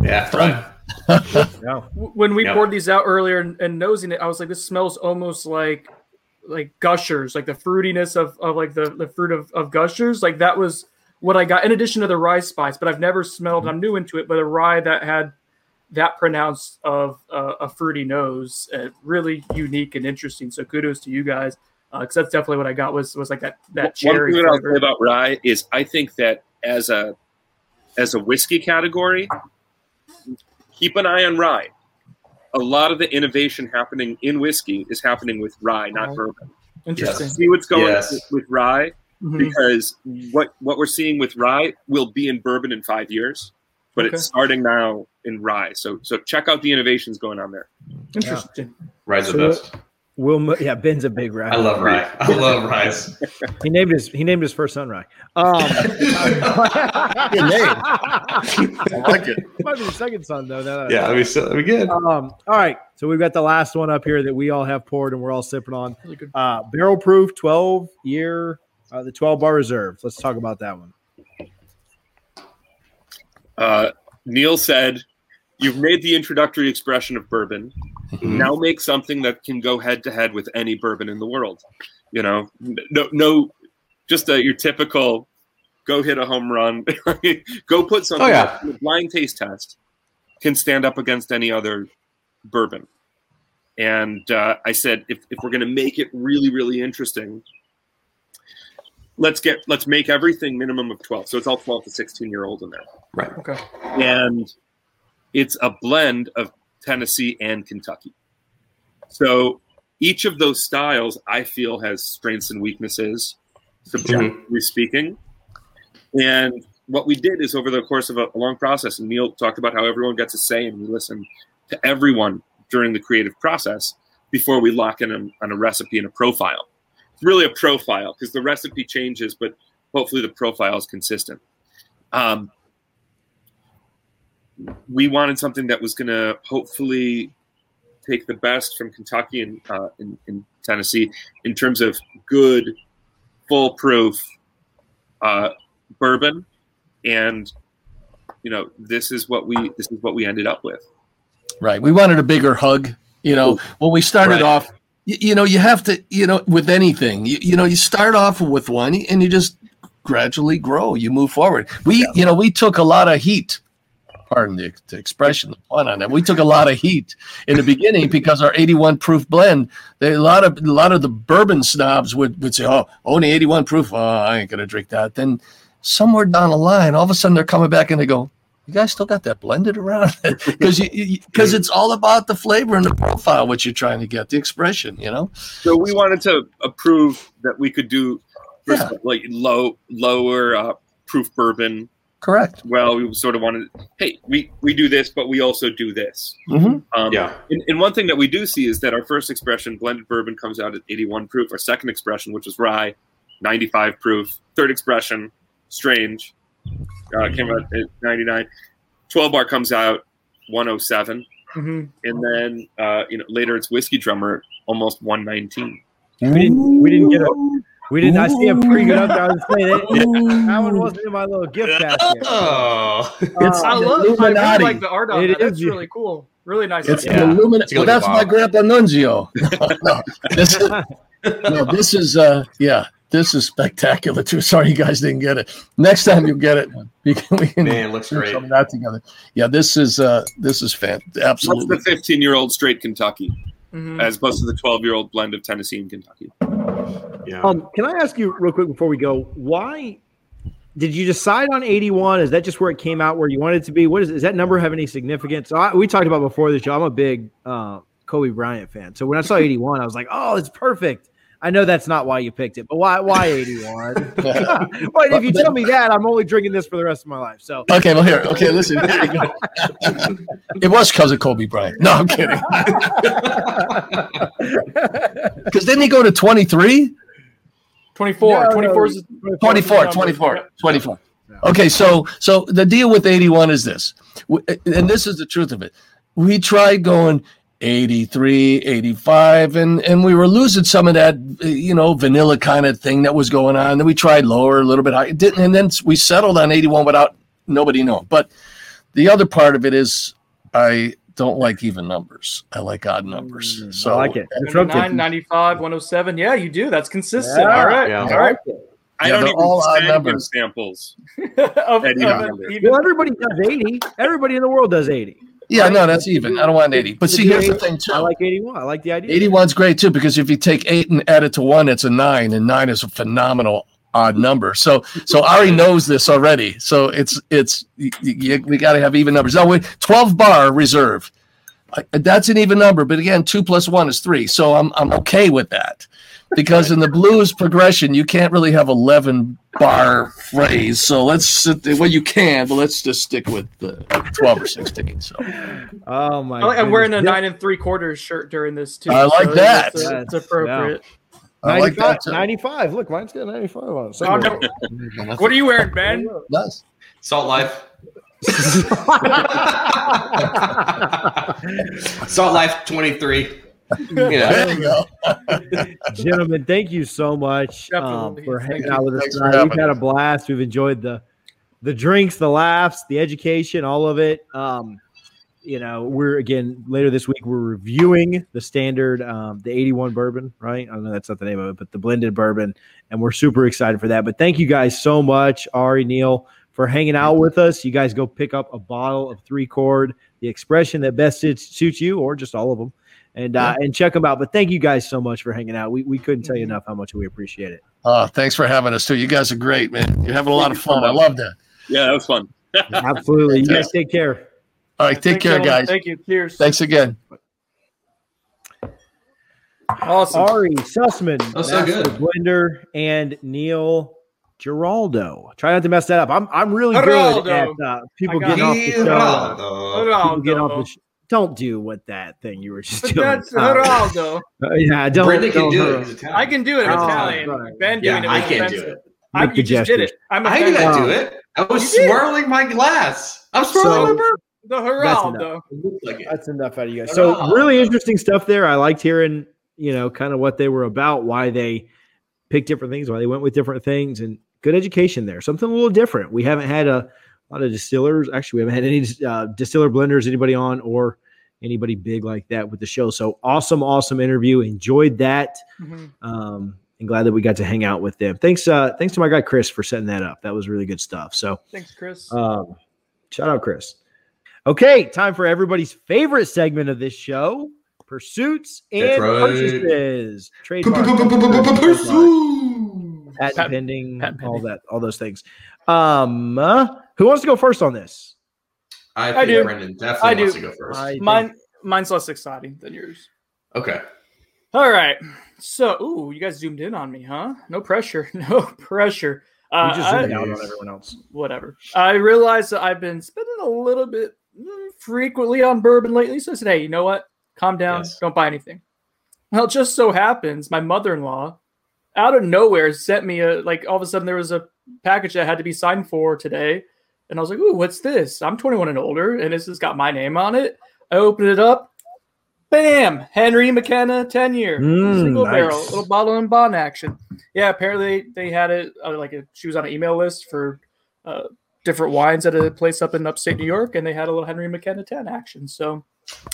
Yeah. Right. Yeah. When we Yeah. poured these out earlier and, and nosing it, I was like, this smells almost like like gushers, like the fruitiness of, of like the, the fruit of, of gushers. Like that was what I got in addition to the rye spice, but I've never smelled, I'm new into it, but a rye that had that pronounced of uh, a fruity nose, uh, really unique and interesting. So kudos to you guys, because that's definitely what I got was was like that that cherry. One thing that I'll flavor. say about rye is I think that as a as a whiskey category, keep an eye on rye. A lot of the innovation happening in whiskey is happening with rye, not bourbon. Interesting. See what's going Yes. on with, with rye Mhm. because what what we're seeing with rye will be in bourbon in five years, but Okay. it's starting now in rye. So so check out the innovations going on there. Interesting. Rye's the So- best. Will mo- yeah, Ben's a big rye. I love rye. I love ryes. He named his he named his first son Rye. Um, Good name. I like it. Might be the second son though. now that I- Yeah, that'd be, so, that'd be good. Um, all right, so we've got the last one up here that we all have poured and we're all sipping on. Uh, barrel proof, twelve year, uh, the twelve bar reserve. Let's talk about that one. Uh, Neil said, "You've made the introductory expression of bourbon. Mhm. Now make something that can go head to head with any bourbon in the world. You know, no, no, just uh, your typical go hit a home run, go put something Oh, yeah. in blind taste test can stand up against any other bourbon." And uh, I said, if, if we're going to make it really, really interesting, let's get let's make everything minimum of twelve. So it's all twelve to sixteen year old in there Right. Okay. and it's a blend of Tennessee and Kentucky. So each of those styles, I feel, has strengths and weaknesses, subjectively speaking. And what we did is over the course of a, a long process, and Neil talked about how everyone gets a say, and we listen to everyone during the creative process before we lock in on, on a recipe and a profile. It's really a profile because the recipe changes, but hopefully the profile is consistent. Um, we wanted something that was going to hopefully take the best from Kentucky and uh, Tennessee in terms of good, foolproof uh, bourbon, and you know this is what we this is what we ended up with. Right. We wanted a bigger hug. You know, when we started Right. off, you, you know, you have to, you know, with anything, you, you know, you start off with one and you just gradually grow. You move forward. We, you know, we took a lot of heat. Pardon the, the expression, the pun on that. We took a lot of heat in the beginning because our 81 proof blend. They, a lot of a lot of the bourbon snobs would, would say, "Oh, only 81 proof. Oh, I ain't gonna drink that." Then somewhere down the line, all of a sudden they're coming back and they go, "You guys still got that blended around?" Because you because it's all about the flavor and the profile, what you're trying to get, the expression. You know. So we wanted to approve that we could do first Yeah. like low lower uh, proof bourbon. Correct. Well, we sort of wanted, hey, we we do this, but we also do this. Mm-hmm. Um, Yeah. And, and one thing that we do see is that our first expression, blended bourbon, comes out at 81 proof. Our second expression, which was rye, 95 proof. Third expression, strange, uh, came out at 99. 12 bar comes out 107. hmm And then, uh, you know, later it's whiskey drummer, almost 119. We didn't we didn't get a we didn't. I see a pretty good up there. I was saying that, that one wasn't in my little gift basket. Oh, It's I the love. I really like the art on It that. That's really cool. Really nice. It's art. Yeah. the Illuminati. Well, that's my grandpa Nunzio. no, this is, no, this is uh, yeah, this is spectacular too. Sorry, you guys didn't get it. Next time you'll get it. We can, we can man, looks great. some of that together. Yeah, this is uh, this is fan What's absolutely. the 15 year old straight Kentucky, Mhm. as opposed to the 12 year old blend of Tennessee and Kentucky? Yeah. Um, can I ask you real quick before we go? Why did you decide on 81? Is that just where it came out where you wanted it to be? What is is that number have any significance? So I, we talked about before the show. I'm a big uh, Kobe Bryant fan, so when I saw 81, I was like, oh, it's perfect. I know that's not why you picked it, but why why 81? well, if you tell me that, I'm only drinking this for the rest of my life. So Okay, well here. Okay, listen. Here you go. it was because of Kobe Bryant. No, I'm kidding. Because didn't he go to 23? 24. No, no, 24 is 24, 24, 24. Okay, so so the deal with 81 is this, and this is the truth of it. We tried going 83, 85, and and we were losing some of that, you know, vanilla kind of thing that was going on. Then we tried lower, a little bit higher, didn't, and then we settled on 81 without nobody knowing. But the other part of it is, I don't like even numbers. I like odd numbers. Mm, So I like it. 99, 95, 107. Yeah, you do. That's consistent. Yeah. All right. Yeah. All right. I Yeah, don't they're even all odd send numbers. samples. of, of even- Well, everybody does 80. Everybody in the world does 80. Yeah, no, that's even. I don't want 80. But see, here's the thing, too. I like 81. I like the idea. 81's great, too, because if you take eight and add it to one, it's a nine, and nine is a phenomenal odd number. So, so Ari knows this already. So it's, it's, you, you, we got to have even numbers. Now, wait, 12 bar reserve. That's an even number, but again, two plus one is three. So I'm, I'm okay with that because in the blues progression, you can't really have 11 bar phrase. So let's, well, you can, but let's just stick with the 12 or 16. So Oh my! I like, I'm wearing a nine and three quarters shirt during this too. I like that. It's, it's Yes, appropriate. I like 95, that. 95. Look, mine's got 95 on it. Oh, no. What are you wearing, Ben? Nice. Salt Life. Salt Life 23. Yeah. There you go. Gentlemen, thank you so much um, for hanging you. out with us Thanks for tonight. We've had a blast. We've enjoyed the the drinks, the laughs, the education, all of it. Um, you know, we're again later this week. We're reviewing the standard, um, the eighty-one bourbon. Right? I don't know that's not the name of it, but the blended bourbon, and we're super excited for that. But thank you guys so much, Ari, Neil, for hanging out with us. You guys go pick up a bottle of three chord, the expression that best suits, suits you, or just all of them, and uh, and check them out. But thank you guys so much for hanging out. We we couldn't tell you enough how much we appreciate it. Oh, thanks for having us too. You guys are great, man. You're having a lot of fun. I love that. Yeah, that was fun. Absolutely. You guys take care. All right, take Thanks, care, gentlemen. guys. Thank you. Cheers. Thanks again. Awesome. Ari Sussman, Oh, so good. Blender, and Neil Giraldo. Try not to mess that up. I'm I'm really good at uh, people I getting off the show. Geraldo. People getting off the Geraldo. Sh- don't do what that thing you were just But doing. that's Uh, Geraldo. uh, yeah, don't. Brendan can don't do it. Italian. I can do it Oh, Italian. sorry. Ben doing Yeah, it. I can't do it. I, Make you just did it. I'm I offended. cannot do it. I was You did. swirling my glass. I'm swirling So- my bourbon. The That's Geraldo. It looks like. That's enough out of you guys. So really interesting stuff there. I liked hearing, you know, kind of what they were about, why they picked different things, why they went with different things, and good education there. Something a little different. We haven't had a lot of distillers. Actually, we haven't had any uh, distiller blenders, anybody on, or anybody big like that with the show. So awesome, awesome interview. Enjoyed that. Mhm. Um, and glad that we got to hang out with them. Thanks, uh, thanks to my guy Chris for setting that up. That was really good stuff. So Thanks, Chris. um, shout out, Chris. Okay, time for everybody's favorite segment of this show: pursuits and right. purchases, trademark, Pursue. patent pending, all that, all those things. Um, uh, who wants to go first on this? I I do. Brendan definitely I wants do. to go first. I think- Mine, mine's less exciting than yours. Okay. All right. So, ooh, you guys zoomed in on me, huh? No pressure. No pressure. we Uh, just I- zoomed out on everyone else. whatever. I realized that I've been spending a little bit mm, frequently on bourbon lately. So I said, hey, you know what? Calm down. Yes. Don't buy anything. Well, it just so happens my mother in law, out of nowhere, sent me a like all of a sudden there was a package that had to be signed for today. And I was like, ooh, what's this? I'm 21 and older, and this has got my name on it. I opened it up. Bam! Henry McKenna 10 year. Mm, single nice. barrel, little bottle and bond action. Yeah, apparently they had it uh, like a, she was on an email list for uh, different wines at a place up in upstate New York, and they had a little Henry McKenna 10 action. So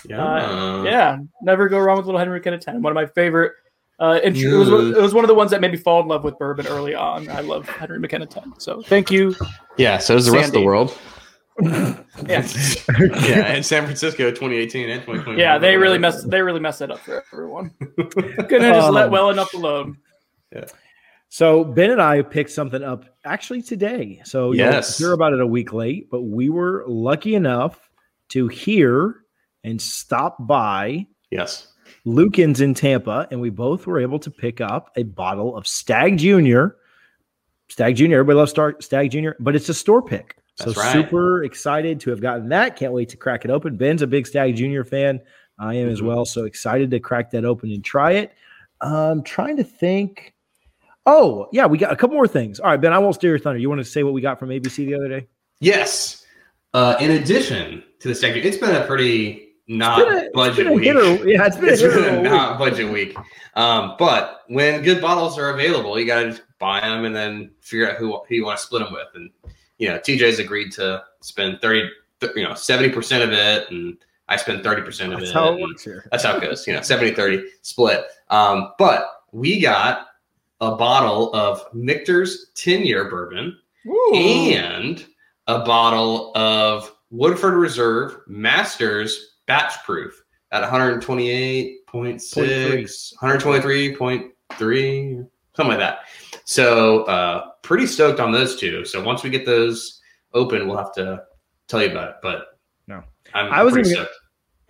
Yeah. uh, yeah, never go wrong with a little Henry McKenna 10. One of my favorite. Uh, int- it, was, it was one of the ones that made me fall in love with bourbon early on. I love Henry McKenna 10. So thank you. Yeah. So does the rest of the world. Yeah, yeah. In San Francisco, 2018 and 2020. yeah, they really messed they really messed that up for everyone. Couldn't have just let Um, well enough alone. Yeah. So Ben and I picked something up actually today. So you'll Yes. hear about it a week late, but we were lucky enough to hear and stop by Yes. Lucan's in Tampa, and we both were able to pick up a bottle of Stagg Junior. Stagg Junior, everybody loves Star- Stagg Junior, but it's a store pick. So right. super excited to have gotten that. Can't wait to crack it open. Ben's a big Stagg Junior fan. I am as Mhm. well. So excited to crack that open and try it. I'm trying to think. Oh, yeah, we got a couple more things. All right, Ben, I won't steal your thunder. You want to say what we got from ABC the other day? Yes. Uh, in addition to the second, it's been a pretty not a- budget week. hitter- yeah, it's been a It's hitter been a week. not budget week. Um, but when good bottles are available, you got to buy them and then figure out who, who you want to split them with. And you know, TJ's agreed to spend thirty, th- you know, seventy percent of it, and I spend thirty percent of That's it. how it works here. That's how it goes. You know, 70 30 split. Um, but we got a bottle of Michter's 10 year bourbon Ooh. and a bottle of Woodford Reserve Masters batch proof at 128.6, 123.3, something like that. So uh, pretty stoked on those two. So once we get those open, we'll have to tell you about it. But No. I'm I was pretty even- stoked.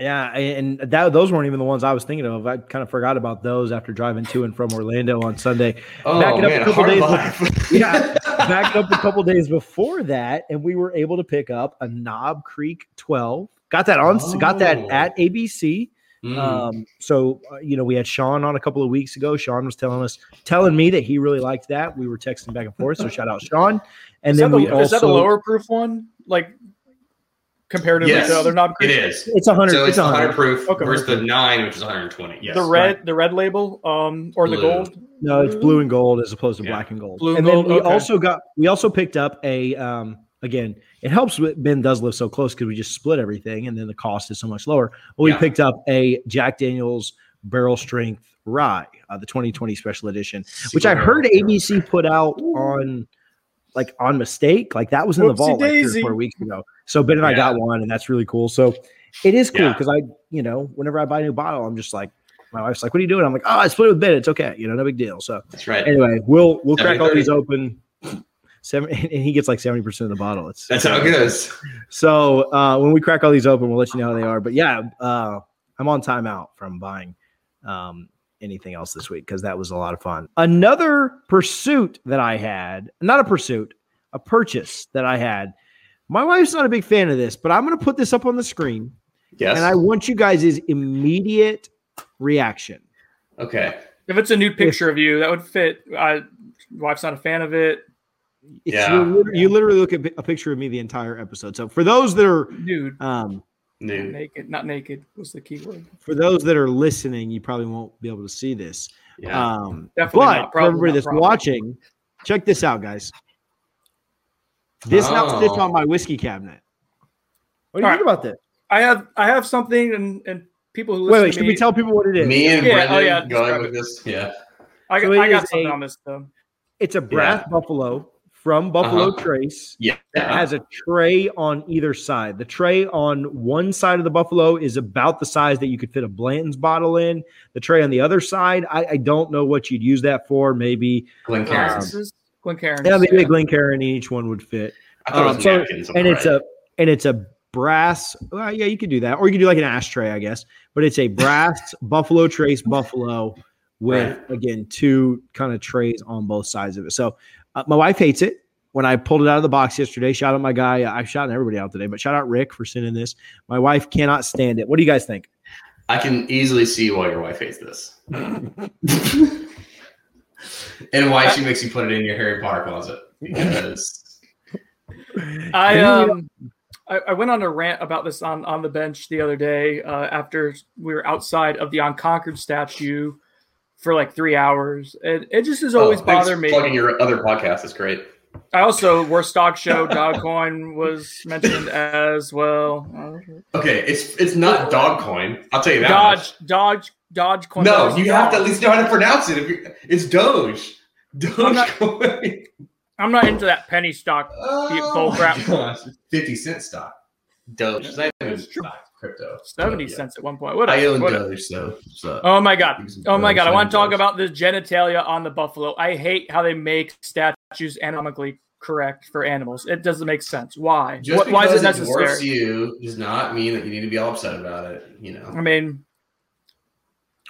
Yeah, and that those weren't even the ones I was thinking of. I kind of forgot about those after driving to and from Orlando on Sunday. Oh Back it up a couple days life. Yeah, back up a couple days before that, and we were able to pick up a Knob Creek 12. Got that on, got that Oh. at ABC. Mm. Um, so uh, you know, we had Sean on a couple of weeks ago. Sean was telling us, telling me that he really liked that. We were texting back and forth. So shout out Sean. And is, then the, we also is that the lower proof one? Like comparatively Yes, to other knob it creeks? it's a hundred. So it's it's a 100 hundred. proof Okay. versus the nine, which is 120. Yes. the red, the red label, um, or the gold. No, it's blue and gold as opposed to Yeah. black and gold. Blue and and gold, then we okay. also got we also picked up a um again, it helps with Ben does live so close because we just split everything and then the cost is so much lower. Well, we Yeah. picked up a Jack Daniels barrel strength rye, uh, the 2020 special edition, which I heard. ABC put out on like on mistake. Like that was in the vault like three or four weeks ago. So Ben and I got one, and that's really cool. So it is cool Yeah. because I, you know, whenever I buy a new bottle, I'm just like, my wife's like, "What are you doing?" I'm like, "Oh, I split it with Ben. It's okay. You know, no big deal." So That's right. anyway, we'll we'll crack all these open. Seven, and he gets like seventy percent of the bottle. It's That's how it goes. so uh, when we crack all these open, we'll let you know how they are. But yeah, uh, I'm on timeout from buying um, anything else this week because that was a lot of fun. Another pursuit that I had, not a pursuit, a purchase that I had. My wife's not a big fan of this, but I'm going to put this up on the screen, Yes. and I want you guys' immediate reaction. okay. If it's a nude picture of you, that would fit. I wife's not a fan of it. It's, Yeah. you, literally, you literally look at a picture of me the entire episode. So for those that are Nude, um, New. naked, not naked was the key word. for those that are listening, you probably won't be able to see this. Yeah. Um, Definitely but not. for everybody that's Probably. watching, check this out, guys. This now sits Oh. on my whiskey cabinet. What do you All think about this? I have I have something, and and people who Wait, listen wait, to should me, we tell people what it is? Me and Yeah, Brendan oh, yeah, going with it. this. Yeah. I, So got- I got something a- on this though. It's a brass buffalo from Buffalo Uh-huh. Trace Yeah. that has a tray on either side. The tray on one side of the buffalo is about the size that you could fit a Blanton's bottle in. The tray on the other side, I, I don't know what you'd use that for. Maybe Glencairn. This is Glencairn. yeah, maybe a Glencairn each one would fit. I thought Um, it was so- and it's a and it's a brass. Well, yeah, you could do that, or you could do like an ashtray, I guess. But it's a brass Buffalo Trace Buffalo with Right. again two kind of trays on both sides of it. So uh, my wife hates it. When I pulled it out of the box yesterday, shout out my guy. I've shot everybody out today, but shout out Rick for sending this. My wife cannot stand it. What do you guys think? I can easily see why your wife hates this. and why she makes you put it in your Harry Potter closet. Because I um I, I went on a rant about this on on the bench the other day uh, after we were outside of the Unconquered statue for like three hours. And it just has always Oh, bothered me. Plugging your other podcast is great. I also worst stock show Dogcoin was mentioned as well. Okay, it's it's not Dogcoin. I'll tell you that. Dodge, Dodge, Dodge. much. No, Coin- you have to at least know how to pronounce it. If you it's Doge. I'm not- Dogecoin. I'm not into that penny stock. Oh bull crap. gosh, Fifty cent stock. Doge. It's not even true. stock, crypto. Seventy Yeah. cents at one point. What? I own what Doge, so. so. Oh my god! Oh my god! I I want to talk about the genitalia on the buffalo. I hate how they make statues anatomically correct for animals. It doesn't make sense. Why? Just What- why is it because dwarfs necessary? you does not mean that you need to be all upset about it. You know. I mean,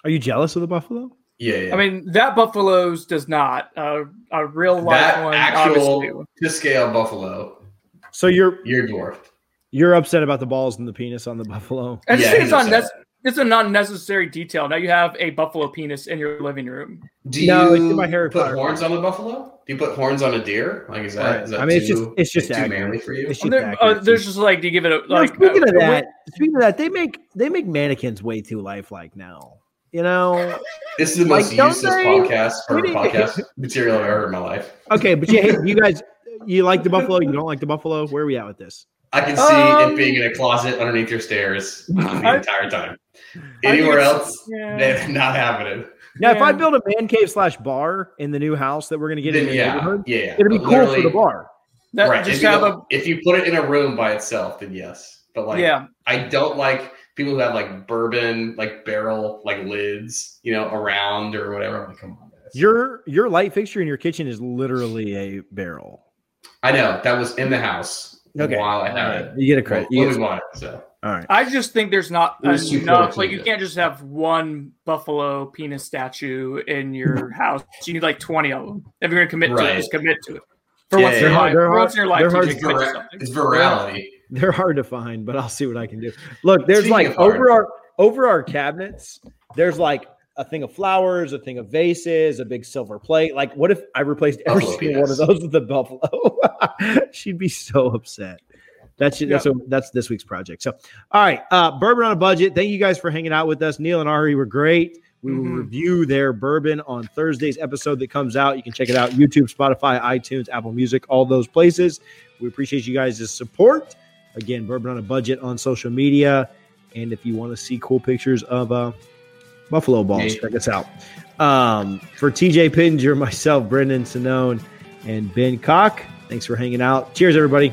Are you jealous of the buffalo? Yeah, yeah. I mean that buffaloes does not. Uh, a real life that one, actual obviously. to scale buffalo, So you're you're dwarfed. You're upset about the balls and the penis on the buffalo. I just Yeah, think he's it's unnecessary. It's a not necessary detail. Now you have a buffalo penis in your living room. Do you it's in my Harry put Potter horns on the buffalo? Do you put horns on a deer? Like is that? Right. Is that I mean, it's just- it's just too manly for you? It's just there- uh, there's just like do you give it a No, like. speaking of uh, that, speaking of that, they make they make mannequins way too lifelike now. You know, This is the Like, most don't useless they- podcast or podcast material I've ever heard in my life. okay, but you you guys, you like the buffalo, you don't like the buffalo. Where are we at with this? I can see Um, it being in a closet underneath your stairs the I- entire time. Anywhere else, yeah. they're not happening. Now, if I build a man cave slash bar in the new house that we're going to get in the yeah, neighborhood, yeah, yeah. it'd be cool for the bar. That right. just If you, have a if you put it in a room by itself, then yes. But like, yeah. I don't like people who have like bourbon, like barrel, like lids, you know, around or whatever. I'm like, come on, guys. Your your light fixture in your kitchen is literally a barrel. I know that was in the house Okay. while I had it. You get a credit. You When get we it, so all right. I just think there's not It was too enough. Like you can't just have one buffalo penis statue in your house. You need like twenty of them. If you're gonna commit to it, just commit to it. For Yeah, once in your life. For once in your life, hard- TJ, they're commit to something. it's virality. They're hard to find, but I'll see what I can do. Look, there's Speaking like of hard. over our over our cabinets, there's like a thing of flowers, a thing of vases, a big silver plate. Like, what if I replaced every Buffalo single one of those with a buffalo? She'd be so upset. That's that's that's this week's project. So, all right, uh, bourbon on a budget. Thank you guys for hanging out with us. Neil and Ari were great. We will Mhm. review their bourbon on Thursday's episode that comes out. You can check it out YouTube, Spotify, iTunes, Apple Music, all those places. We appreciate you guys' support. Again, bourbon on a budget on social media. And if you want to see cool pictures of uh, Buffalo balls, check us out. Um, for TJ Pittenger, myself, Brendan Sinone, and Ben Cock, thanks for hanging out. Cheers, everybody.